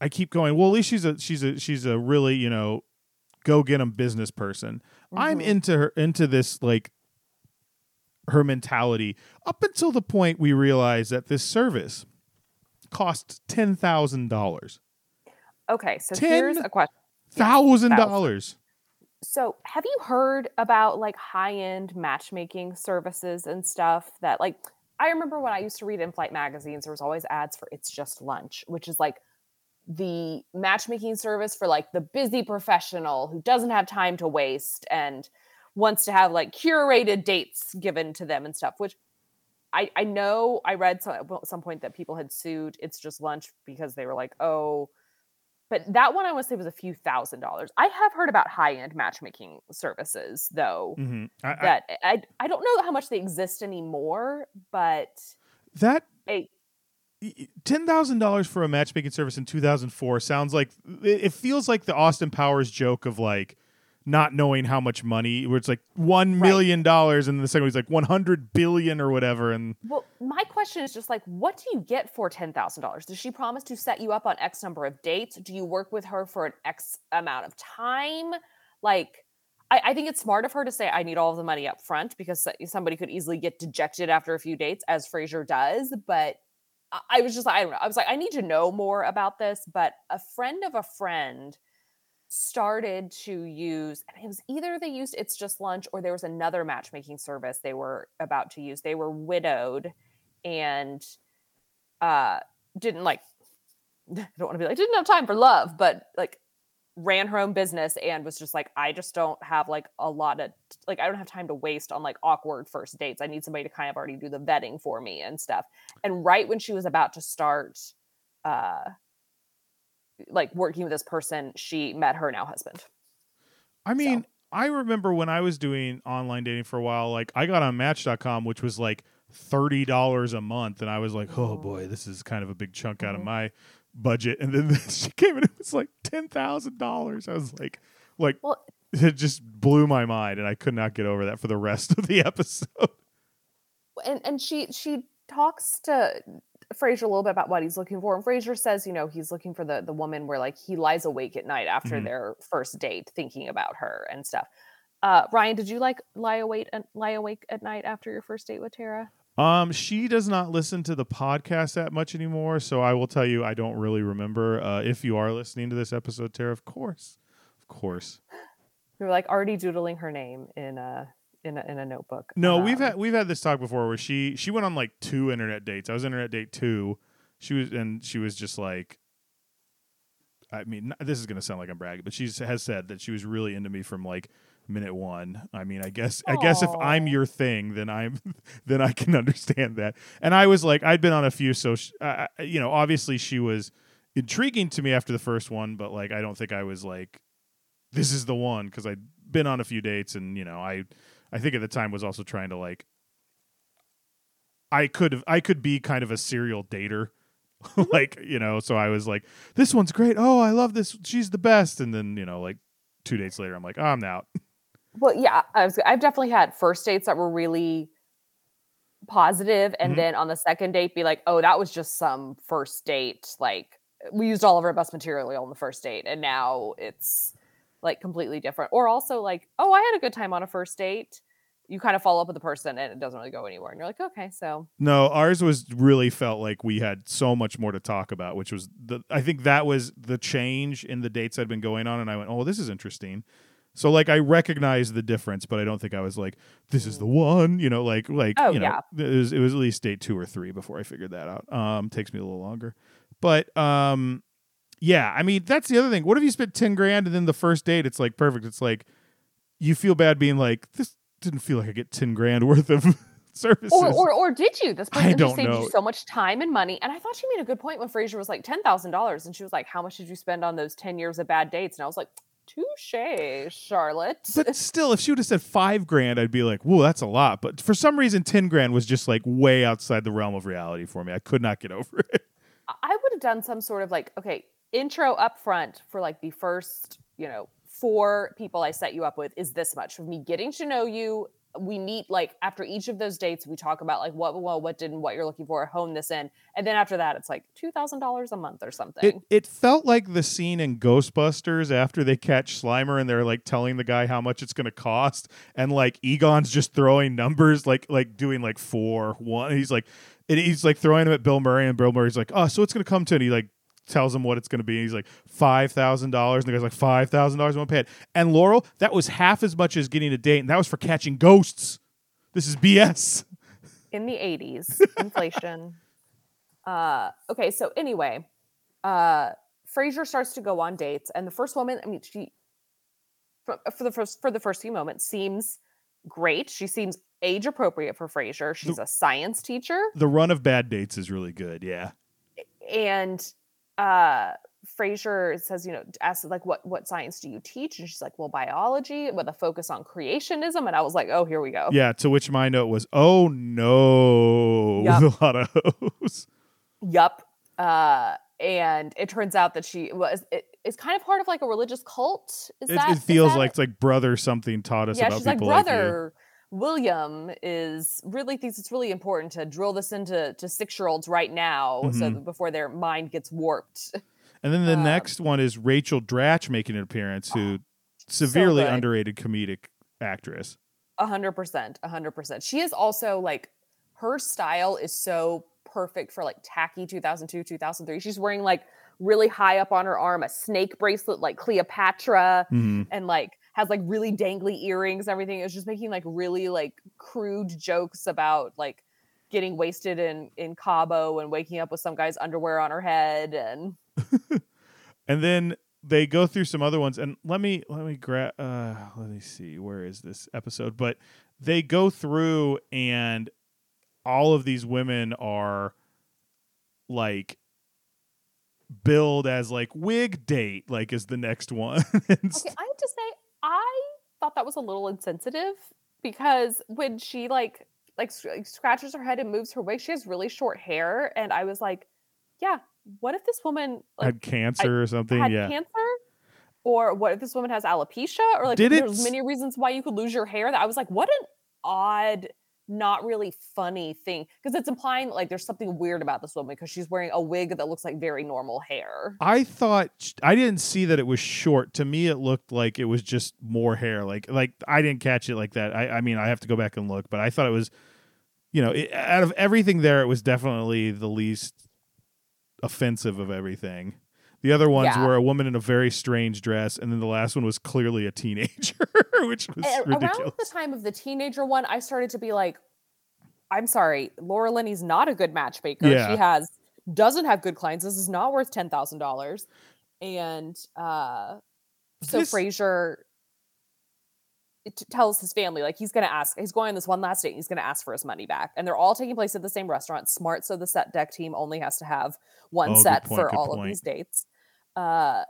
i keep going well at least she's a she's a she's a really you know go get 'em business person i'm Mhm. into her into this like her mentality up until the point we realize that this service costs ten thousand dollars Okay, so Ten here's a question. thousand dollars So, have you heard about like high-end matchmaking services and stuff that like I remember when I used to read in-flight magazines there was always ads for It's Just Lunch, which is like the matchmaking service for like the busy professional who doesn't have time to waste and wants to have like curated dates given to them and stuff, which I, I know I read some, at some point that people had sued It's Just Lunch because they were like, oh, but that one I want to say was a few thousand dollars. I have heard about high end matchmaking services though. mm-hmm. I, I, That I I don't know how much they exist anymore, but that a ten thousand dollars for a matchmaking service in two thousand four sounds like it feels like the Austin Powers joke of like not knowing how much money where it's like million dollars and the second one's like one hundred billion or whatever and well, my question is just like, what do you get for ten thousand dollars? Does she promise to set you up on X number of dates? Do you work with her for an X amount of time? Like, I, I think it's smart of her to say, I need all of the money up front because somebody could easily get dejected after a few dates, as Frasier does. But I- I was just like, I don't know. I was like, I need to know more about this. But a friend of a friend started to use, and it was either they used It's Just Lunch or there was another matchmaking service they were about to use. They were widowed and uh didn't like I don't want to be like didn't have time for love, but like ran her own business and was just like I just don't have like a lot of like I don't have time to waste on like awkward first dates. I need somebody to kind of already do the vetting for me and stuff. And right when she was about to start uh like working with this person, she met her now husband. I mean, so. I remember when I was doing online dating for a while, like I got on match.com which was like $30 a month and I was like, "Oh boy, this is kind of a big chunk out mm-hmm. of my budget." And then she came in it was like $10,000. I was like like well, it just blew my mind and I could not get over that for the rest of the episode. And and she she talks to Frasier a little bit about what he's looking for. And Frasier says, you know, he's looking for the the woman where like he lies awake at night after mm-hmm. their first date, thinking about her and stuff. Uh, Ryan, did you like lie awake and lie awake at night after your first date with Tara? Um, she does not listen to the podcast that much anymore, so I will tell you I don't really remember. Uh, if you are listening to this episode, Tara, of course, of course. We are like already doodling her name in uh in a, in a notebook. No, um, we've had we've had this talk before where she she went on like two internet dates. I was internet date two. She was and she was just like I mean, this is going to sound like I'm bragging, but she has said that she was really into me from like minute one. I mean, I guess Aww. I guess if I'm your thing, then I'm then I can understand that. And I was like, I'd been on a few, so she, uh, you know, obviously she was intriguing to me after the first one, but like I don't think I was like, this is the one because I'd been on a few dates, and you know, I I think at the time was also trying to like I could I could be kind of a serial dater. like, you know, so I was like, this one's great. Oh, I love this. She's the best. And then, you know, like two dates later, I'm like, oh, I'm out. Well, yeah, I was, I've definitely had first dates that were really positive, and mm-hmm. then on the second date, be like, oh, that was just some first date. Like we used all of our best material on the first date, and now it's like completely different. Or also like, oh, I had a good time on a first date. You kind of follow up with the person and it doesn't really go anywhere. And you're like, okay, so No, ours was really felt like we had so much more to talk about, which was the I think that was the change in the dates I'd been going on and I went, Oh, this is interesting. So like I recognized the difference, but I don't think I was like, this is the mm. one, you know, like like oh, you know, yeah. it was it was at least date two or three before I figured that out. Um takes me a little longer. But um yeah, I mean that's the other thing. What if you spent ten grand and then the first date it's like perfect? It's like you feel bad being like this didn't feel like I get ten grand worth of services. Or, or, or did you? This person just saved know. you so much time and money. And I thought she made a good point when Frasier was like ten thousand dollars, and she was like, "How much did you spend on those ten years of bad dates?" And I was like, Touche, Charlotte. But still, if she would have said five grand, I'd be like, whoa, that's a lot. But for some reason, 10 grand was just like way outside the realm of reality for me. I could not get over it. I would have done some sort of like, okay, intro up front for like the first, you know, four people I set you up with is this much of me getting to know you. We meet like after each of those dates, we talk about like what well, what didn't, what you're looking for, hone this in, and then after that, it's like two thousand dollars a month or something. It, it felt like the scene in Ghostbusters after they catch Slimer and they're like telling the guy how much it's going to cost, and like Egon's just throwing numbers, like like doing like four one. He's like, and he's like throwing them at Bill Murray, and Bill Murray's like, oh, so it's going to come to, and he like tells him what it's going to be. He's like five thousand dollars, and the guy's like five thousand dollars. I Won't pay it. And Laurel, that was half as much as getting a date, and that was for catching ghosts. This is BS. In the eighties, inflation. uh, okay, so anyway, uh, Frasier starts to go on dates, and the first woman, I mean, she for, for the first for the first few moments seems great. She seems age appropriate for Frasier. She's the, a science teacher. The run of bad dates is really good. Yeah. And uh Frasier says, you know, asks like, what what science do you teach? And she's like, well, biology with a focus on creationism. And I was like, oh, here we go. Yeah. To which my note was, oh no, yep. with a lot of O's. Yup. Uh, and it turns out that she was it, it's kind of part of like a religious cult. Is it, that it feels that like it's like brother something taught us yeah, about she's people like brother. Like William is really thinks it's really important to drill this into to six year olds right now, mm-hmm. so before their mind gets warped. And then the um, next one is Rachel Dratch making an appearance, who oh, severely so underrated comedic actress. A hundred percent, a hundred percent. She is also like her style is so perfect for like tacky 2002, 2003. She's wearing like really high up on her arm a snake bracelet like Cleopatra, mm-hmm. and like has like really dangly earrings. And everything is just making like really like crude jokes about like getting wasted in in Cabo and waking up with some guy's underwear on her head and and then they go through some other ones and let me let me grab uh let me see where is this episode but they go through and all of these women are like billed as like wig date like is the next one okay i have to say i thought that was a little insensitive because when she like like scratches her head and moves her wig she has really short hair and i was like yeah what if this woman like, had cancer I, or something? had yeah. cancer? Or what if this woman has alopecia? Or like Did there's it... many reasons why you could lose your hair that i was like what an odd not really funny thing because it's implying like there's something weird about this woman because she's wearing a wig that looks like very normal hair. I thought I didn't see that it was short. To me, it looked like it was just more hair. Like like I didn't catch it like that. I I mean I have to go back and look, but I thought it was, you know, it, out of everything there, it was definitely the least offensive of everything. The other ones yeah. were a woman in a very strange dress, and then the last one was clearly a teenager, which was and ridiculous. Around the time of the teenager one, I started to be like, "I'm sorry, Laura Linney's not a good matchmaker. Yeah. She has doesn't have good clients. This is not worth ten thousand dollars." And uh, so this... Frasier tells his family like he's going to ask he's going on this one last date he's going to ask for his money back and they're all taking place at the same restaurant smart so the set deck team only has to have one oh, set point, for all point. of these dates uh,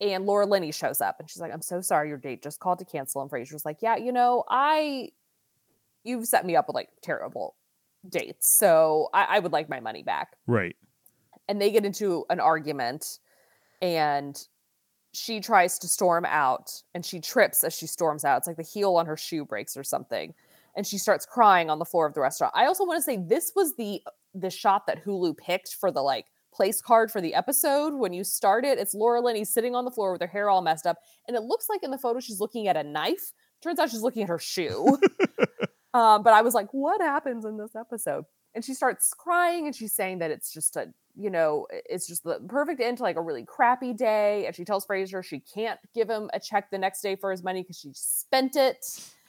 and Laura Linney shows up and she's like, I'm so sorry your date just called to cancel. And Frasier's like, Yeah, you know, I, you've set me up with like terrible dates. So I, I would like my money back. Right. And they get into an argument and she tries to storm out and she trips as she storms out. It's like the heel on her shoe breaks or something. And she starts crying on the floor of the restaurant. I also want to say this was the the shot that Hulu picked for the like place card for the episode. When you start it, it's Laura Linney sitting on the floor with her hair all messed up. And it looks like in the photo she's looking at a knife. Turns out she's looking at her shoe. um, but I was like, what happens in this episode? And she starts crying and she's saying that it's just a, you know, it's just the perfect end to like a really crappy day. And she tells Frasier she can't give him a check the next day for his money because she spent it.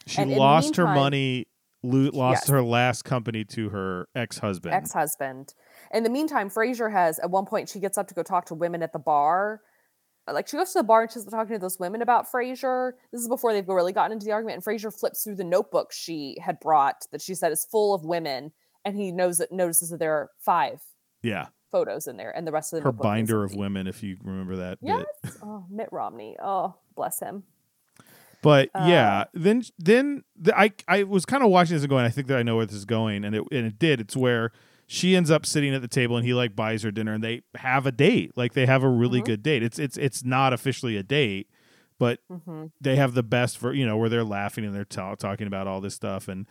She and lost meantime, her money, lost yes. her last company to her ex husband. Ex husband. In the meantime, Frasier has at one point she gets up to go talk to women at the bar. Like she goes to the bar and she's talking to those women about Frasier. This is before they've really gotten into the argument. And Frasier flips through the notebook she had brought that she said is full of women, and he knows that notices that there are five. Yeah. Photos in there, and the rest of the her binder of women, if you remember that. Yes. oh, Mitt Romney. Oh, bless him. But uh, yeah, then then the, I I was kind of watching this and going, I think that I know where this is going, and it and it did. It's where she ends up sitting at the table and he like buys her dinner and they have a date. Like they have a really mm-hmm. good date. It's it's it's not officially a date but mm-hmm. they have the best for you know where they're laughing and they're ta- talking about all this stuff and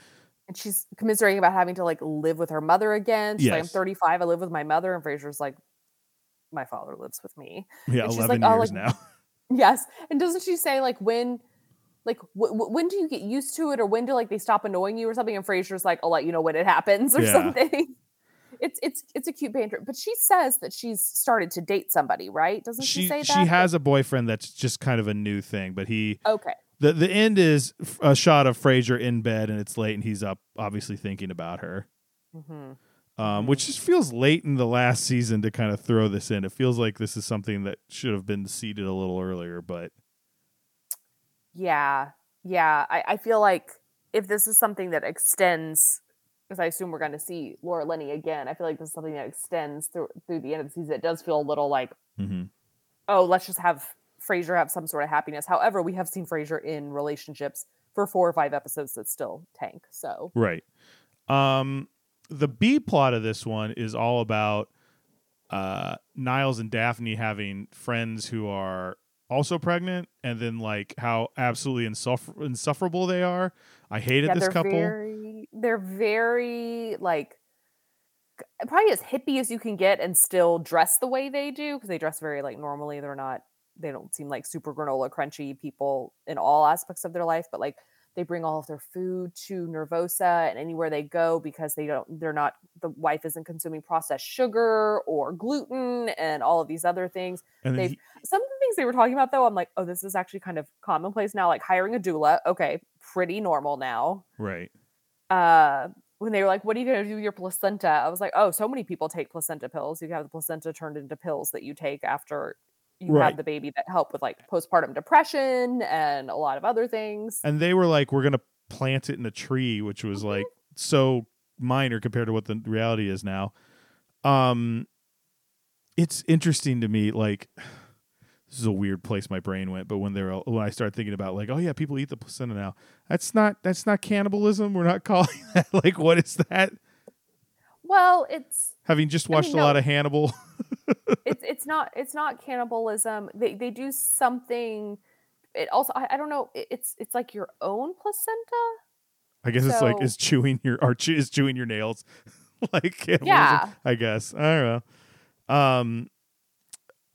and she's commiserating about having to like live with her mother again. She's yes. like i'm 35 i live with my mother. And frasier's like my father lives with me. Yeah 11 like, years oh, like, now. yes. And doesn't she say like when like w- when do you get used to it or when do like they stop annoying you or something? And frasier's like i'll let you know when it happens or yeah. something it's it's it's a cute banter. But she says that she's started to date somebody, right? Doesn't she, she say that? She has a boyfriend that's just kind of a new thing, but he okay. The the end is a shot of Frasier in bed and it's late and he's up, obviously thinking about her. Mm-hmm. Um, mm-hmm. which just feels late in the last season to kind of throw this in. It feels like this is something that should have been seeded a little earlier, but yeah, yeah. I, I feel like if this is something that extends because I assume we're going to see Laura Linney again. I feel like this is something that extends through through the end of the season. It does feel a little like, mm-hmm. oh, let's just have Frasier have some sort of happiness. However, we have seen Frasier in relationships for four or five episodes that still tank. So right. Um, the B plot of this one is all about uh, Niles and Daphne having friends who are also pregnant, and then like how absolutely insuffer- insufferable they are. I hated yeah, this couple. Very, they're very like probably as hippie as you can get, and still dress the way they do because they dress very like normally. They're not. They don't seem like super granola crunchy people in all aspects of their life, but like they bring all of their food to Nervosa and anywhere they go because they don't they're not the wife isn't consuming processed sugar or gluten and all of these other things. And they some of the things they were talking about though, I'm like, oh, this is actually kind of commonplace now. Like hiring a doula, okay, pretty normal now. Right. Uh when they were like, "What are you going to do with your placenta?" I was like, "Oh, so many people take placenta pills. You have the placenta turned into pills that you take after you Right. have the baby that help with like postpartum depression and a lot of other things." And they were like, we're gonna plant it in a tree, which was Mhm. like so minor compared to what the reality is now. Um, it's interesting to me, like. This is a weird place my brain went, but when they're when I started thinking about like, oh yeah, people eat the placenta now. That's not that's not cannibalism. We're not calling that like what is that? Well, it's Having just I mean, watched a lot of Hannibal, it's it's not it's not cannibalism. They they do something. It also I, I don't know. it- It's it's like your own placenta. I guess it's like is chewing your or chew, is chewing your nails, like cannibalism. Yeah. I guess I don't know. Um,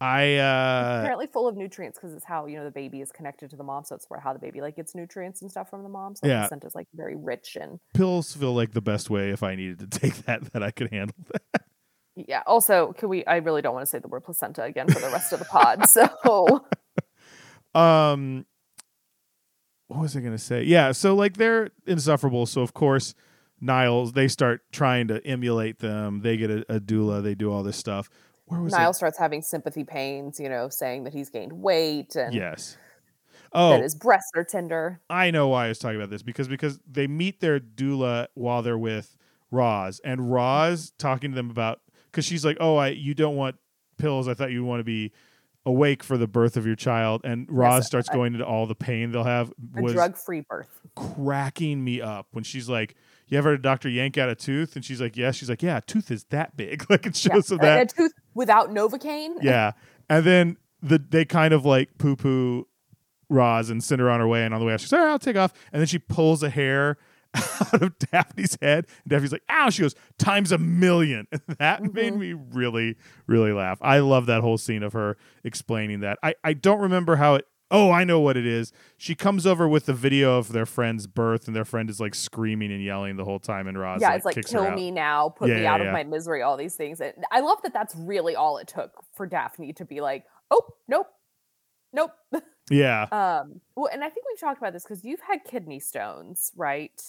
I uh, apparently full of nutrients because it's how you know the baby is connected to the mom, so it's where how the baby like gets nutrients and stuff from the mom. So Yeah. the placenta is like very rich and pills feel like the best way if I needed to take that that I could handle that. yeah. Also, can we? I really don't want to say the word placenta again for the rest of the pod. So Um, what was I gonna say? Yeah, so like they're insufferable. So of course, Niles they start trying to emulate them. They get a, a doula. They do all this stuff. Where was Niles starts having sympathy pains. You know, saying that he's gained weight and Yes. that Oh, his breasts are tender. I know why I was talking about this because because they meet their doula while they're with Roz, and Roz talking to them about because she's like, "Oh, I you don't want pills. I thought you want to be awake for the birth of your child." And Roz starts I- going into all the pain they'll have. A Was drug-free birth. cracking me up when she's like, "You ever heard a doctor yank out a tooth?" And she's like, "Yes." She's like, "Yeah, a tooth is that big." Like it Yeah. shows And that. a tooth without novocaine. Yeah, and then the they kind of like poo poo Roz and send her on her way. And on the way out, she's like, "All right, I'll take off." And then she pulls a hair out of Daphne's head. And Daphne's like, "Ow!" She goes, "Times a million. And that made Mhm. me really, really laugh. I love that whole scene of her explaining that. I I don't remember how it. Oh, I know what it is. She comes over with the video of their friend's birth, and their friend is like screaming and yelling the whole time. And Roz yeah, like, it's like kill out. me now, put Yeah, me yeah, out yeah. of my misery, all these things. And I love that that's really all it took for Daphne to be like, oh, nope, nope. Yeah. Um, well, and I think we've talked about this because you've had kidney stones, right?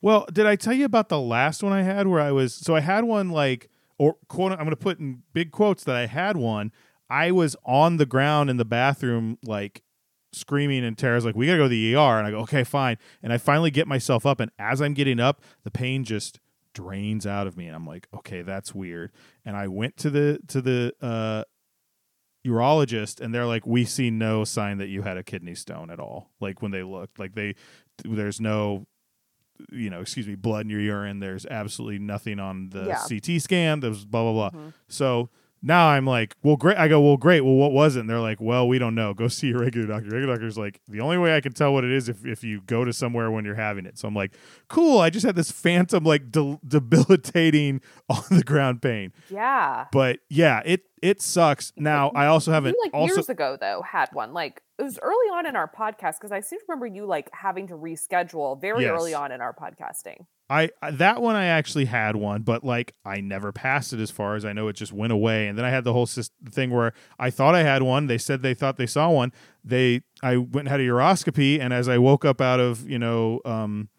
Well, did I tell you about the last one I had where I was so I had one like or quote I'm going to put in big quotes that I had one. I was on the ground in the bathroom like screaming and Tara's like we got to go to the ER and I go okay fine and I finally get myself up and as I'm getting up the pain just drains out of me and I'm like okay that's weird and I went to the to the uh urologist and they're like we see no sign that you had a kidney stone at all like when they looked like they there's no you know, excuse me, blood in your urine. There's absolutely nothing on the Yeah. CT scan. There's blah blah blah. Mhm. So now I'm like, well, great. I go, well, great. Well, what was it? And they're like, well, we don't know. Go see your regular doctor. Regular doctor's like, the only way I can tell what it is if if you go to somewhere when you're having it. So I'm like, cool. I just had this phantom like del- debilitating on the ground pain. Yeah. But yeah, it it sucks. Now I also haven't you like also years ago though had one like it was early on in our podcast because I seem to remember you like having to reschedule very early on in our podcasting. I that one I actually had one, but like I never passed it as far as I know. It just went away, and then I had the whole thing where I thought I had one. They said they thought they saw one. They I went and had a uroscopy, and as I woke up out of you know um,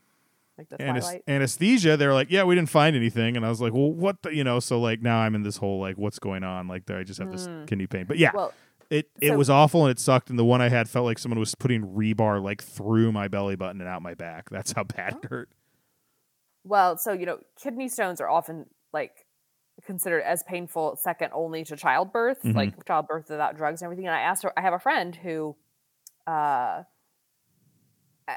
Like the Twilight. anesthesia, they were like, "Yeah, we didn't find anything," and I was like, "Well, what the you know?" So like now I'm in this whole like, what's going on? Like there I just have this Mm. kidney pain, but yeah. Well, it, it so- was awful and it sucked. And the one I had felt like someone was putting rebar like through my belly button and out my back. That's how bad Oh. it hurt. well, so you know, kidney stones are often like considered as painful second only to childbirth, Mhm. like childbirth without drugs and everything. And I asked her, I have a friend who uh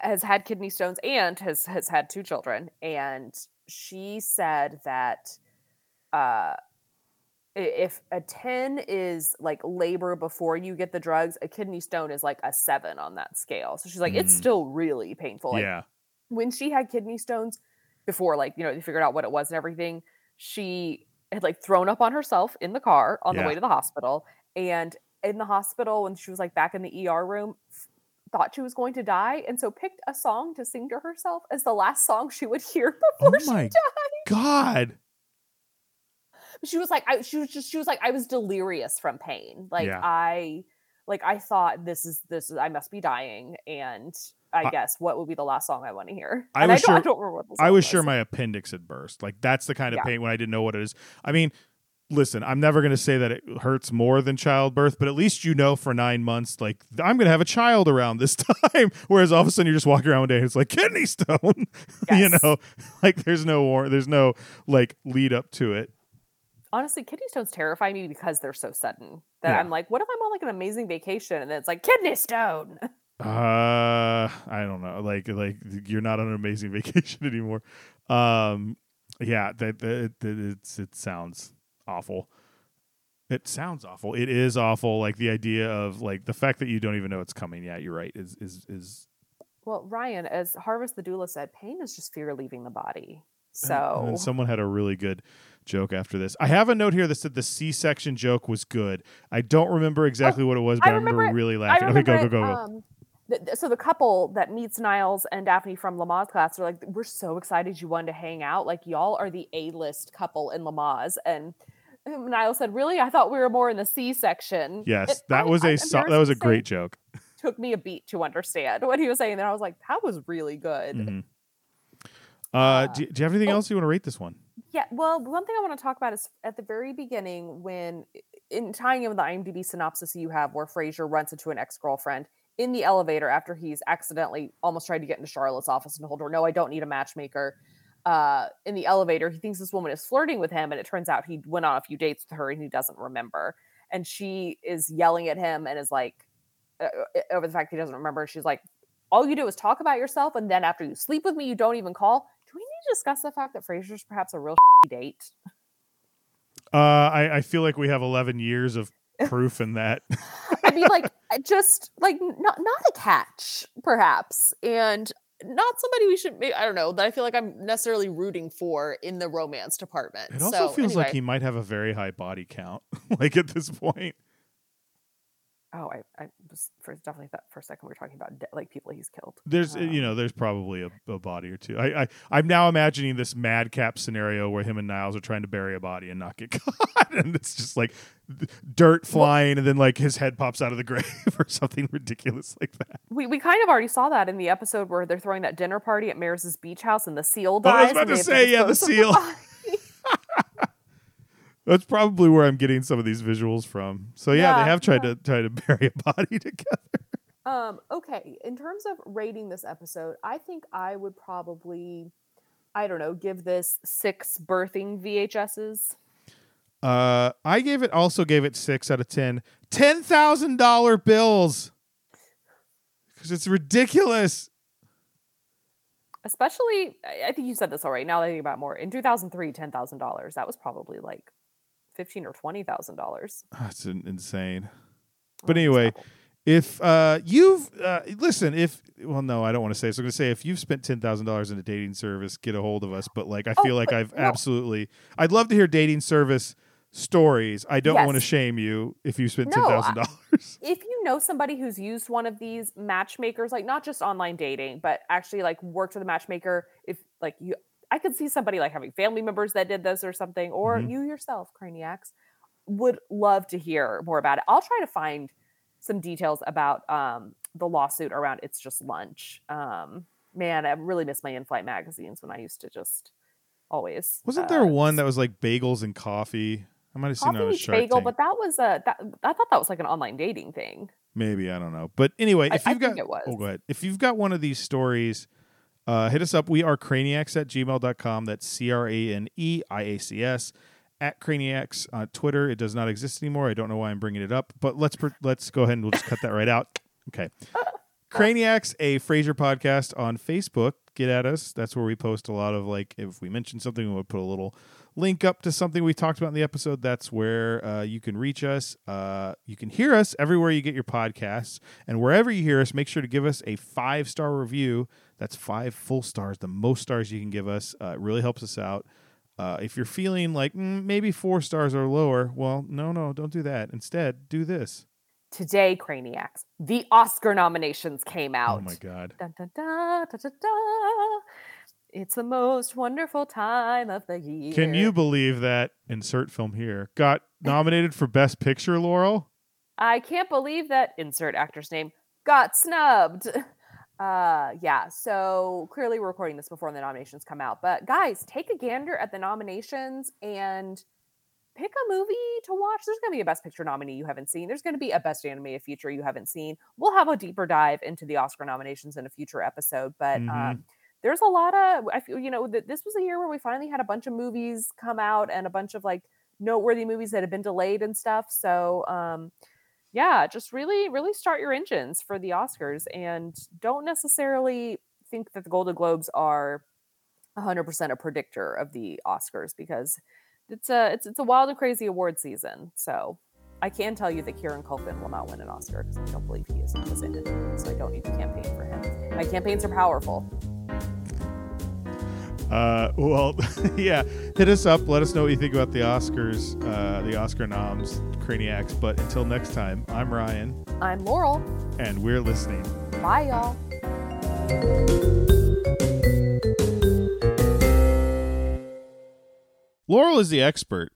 has had kidney stones and has has had two children and she said that uh if a 10 is like labor before you get the drugs a kidney stone is like a 7 on that scale so she's like it's Mm. still really painful like yeah. when she had kidney stones before like you know they figured out what it was and everything she had like thrown up on herself in the car on Yeah. the way to the hospital and in the hospital when she was like back in the ER room thought she was going to die and so picked a song to sing to herself as the last song she would hear oh before Oh she died God. she was like I, she was just she was like i was delirious from pain like Yeah. i like I thought this is this is I must be dying and I, I- guess what would be the last song I want to hear. I was I don't, I sure- don't remember what the I song was sure my appendix had burst. Like that's the kind of Yeah. pain when I didn't know what it is. I mean, listen, I'm never going to say that it hurts more than childbirth, but at least you know for nine months, like I'm going to have a child around this time. Whereas all of a sudden you're just walking around one day and it's like kidney stone. you know, like there's no war, there's no like lead up to it. honestly kidney stones terrify me because they're so sudden that Yeah. I'm like, what if I'm on like an amazing vacation and then it's like kidney stone? Uh, I don't know. Like, like you're not on an amazing vacation anymore. Um, yeah, that, that, that it's it sounds awful. It sounds awful. It is awful. Like the idea of like the fact that you don't even know it's coming. Yeah, you're right. Is is is. Well, Ryan, as Harvest the doula said, pain is just fear leaving the body. So someone had a really good joke after this. I have a note here that said the C-section joke was good. I don't remember exactly what it was, but I remember, remember really I laughing. Okay, remember go go go go. Um, th- so the couple that meets Niles and Daphne from Lamaze class are like, we're so excited you wanted to hang out. Like y'all are the A-list couple in Lamaze. And Niles said, "Really? I thought we were more in the C section." yes, It- that I- was a so- that was a great joke. Took me a beat to understand what he was saying. Then I was like, "That was really good." Mhm. Uh, Uh, do, do you have anything oh. else you want to rate this one? Yeah, well, one thing I want to talk about is at the very beginning when, in tying in with the IMDb synopsis you have, where Frasier runs into an ex girlfriend in the elevator after he's accidentally almost tried to get into Charlotte's office and told her, "No, I don't need a matchmaker." Uh, in the elevator, he thinks this woman is flirting with him, and it turns out he went on a few dates with her and he doesn't remember. And she is yelling at him and is like, uh, uh, over the fact he doesn't remember. She's like, "All you do is talk about yourself, and then after you sleep with me, you don't even call." Do we need to discuss the fact that Frasier's perhaps a real date? Uh, I, I feel like we have 11 years of proof in that. I mean, like just like not not a catch, perhaps, and not somebody we should. Maybe, I don't know that I feel like I'm necessarily rooting for in the romance department. It also So, feels like he might have a very high body count, like at this point. Oh, I, I was for definitely thought for a second we are talking about de- like people he's killed. There's, Um, you know, there's probably a, a body or two. I, I, I'm now imagining this madcap scenario where him and Niles are trying to bury a body and not get caught, and it's just like dirt flying, and then like his head pops out of the grave or something ridiculous like that. We, we kind of already saw that in the episode where they're throwing that dinner party at Maris's beach house and the seal Oh, I was about to say, yeah, the seal. That's probably where I'm getting some of these visuals from. So yeah, Yeah, they have tried yeah. to try to bury a body together. Um, okay, in terms of rating this episode, I think I would probably, I don't know, give this six birthing VHSs. Uh, I gave it also gave it six out of ten. Ten thousand dollar bills because it's ridiculous. Especially, I- I think you said this already. Now that I think about more, in 2003, ten thousand dollars. That was probably like fifteen or twenty thousand dollars. That's in- insane. But anyway, if uh, you've uh, listen, if well, no, I don't want to say. So I'm going to say if you've spent ten thousand dollars in a dating service, get a hold of us. But like, I Oh, feel like I've no. absolutely. I'd love to hear dating service stories. I don't Yes. want to shame you if you spent ten thousand no, dollars. if you know somebody who's used one of these matchmakers, like not just online dating, but actually like worked with a matchmaker, if like you, I could see somebody like having family members that did this or something, or Mhm. you yourself, Craniacs, would love to hear more about it. I'll try to find some details about um, the lawsuit around It's Just Lunch. Um, man, I really miss my in-flight magazines when I used to just always. Wasn't uh, there one that was like bagels and coffee? I might have seen that on Shark bagel, Tank. but that was a that I thought that was like an online dating thing. Maybe I don't know. But anyway, I- if I you've got think it was. oh go ahead. If you've got one of these stories, uh, hit us up. We are craniacs at gmail.com. That's C R A N E I A C S at craniacs on Twitter. It does not exist anymore. I don't know why I'm bringing it up, but let's let's go ahead and we'll just cut that right out. Okay. Craniacs, a Frasier podcast on Facebook. Get at us. That's where we post a lot of like if we mention something, we'll put a little link up to something we talked about in the episode. That's where uh, you can reach us. Uh, you can hear us everywhere you get your podcasts, and wherever you hear us, make sure to give us a five star review. That's five full stars, the most stars you can give us. Uh, it really helps us out. Uh, if you're feeling like mm, maybe four stars or lower, well, no, no, don't do that. Instead, do this. Today, Craniacs, the Oscar nominations came out. Oh my god. Dun, dun, dun, dun, dun, dun. It's the most wonderful time of the year. Can you believe that insert film here got nominated for best picture, Laurel? I can't believe that insert actor's name got snubbed. Uh, yeah, so clearly we're recording this before the nominations come out. But guys, take a gander at the nominations and pick a movie to watch. There's going to be a Best Picture nominee you haven't seen. There's going to be a Best Animated Feature you haven't seen. We'll have a deeper dive into the Oscar nominations in a future episode. But mm-hmm. um, there's a lot of, I feel, you know, that this was a year where we finally had a bunch of movies come out and a bunch of like noteworthy movies that have been delayed and stuff. So, um, yeah, just really, really start your engines for the Oscars and don't necessarily think that the Golden Globes are 100% a predictor of the Oscars because it's a it's it's a wild and crazy award season. So I can tell you that Kieran Culkin will not win an Oscar because I don't believe he is in it. So I don't need to campaign for him. My campaigns are powerful. Uh, well, yeah, hit us up. Let us know what you think about the Oscars, uh, the Oscar noms, Craniacs. But until next time, I'm Ryan. I'm Laurel. And we're listening. Bye, y'all. Laurel is the expert.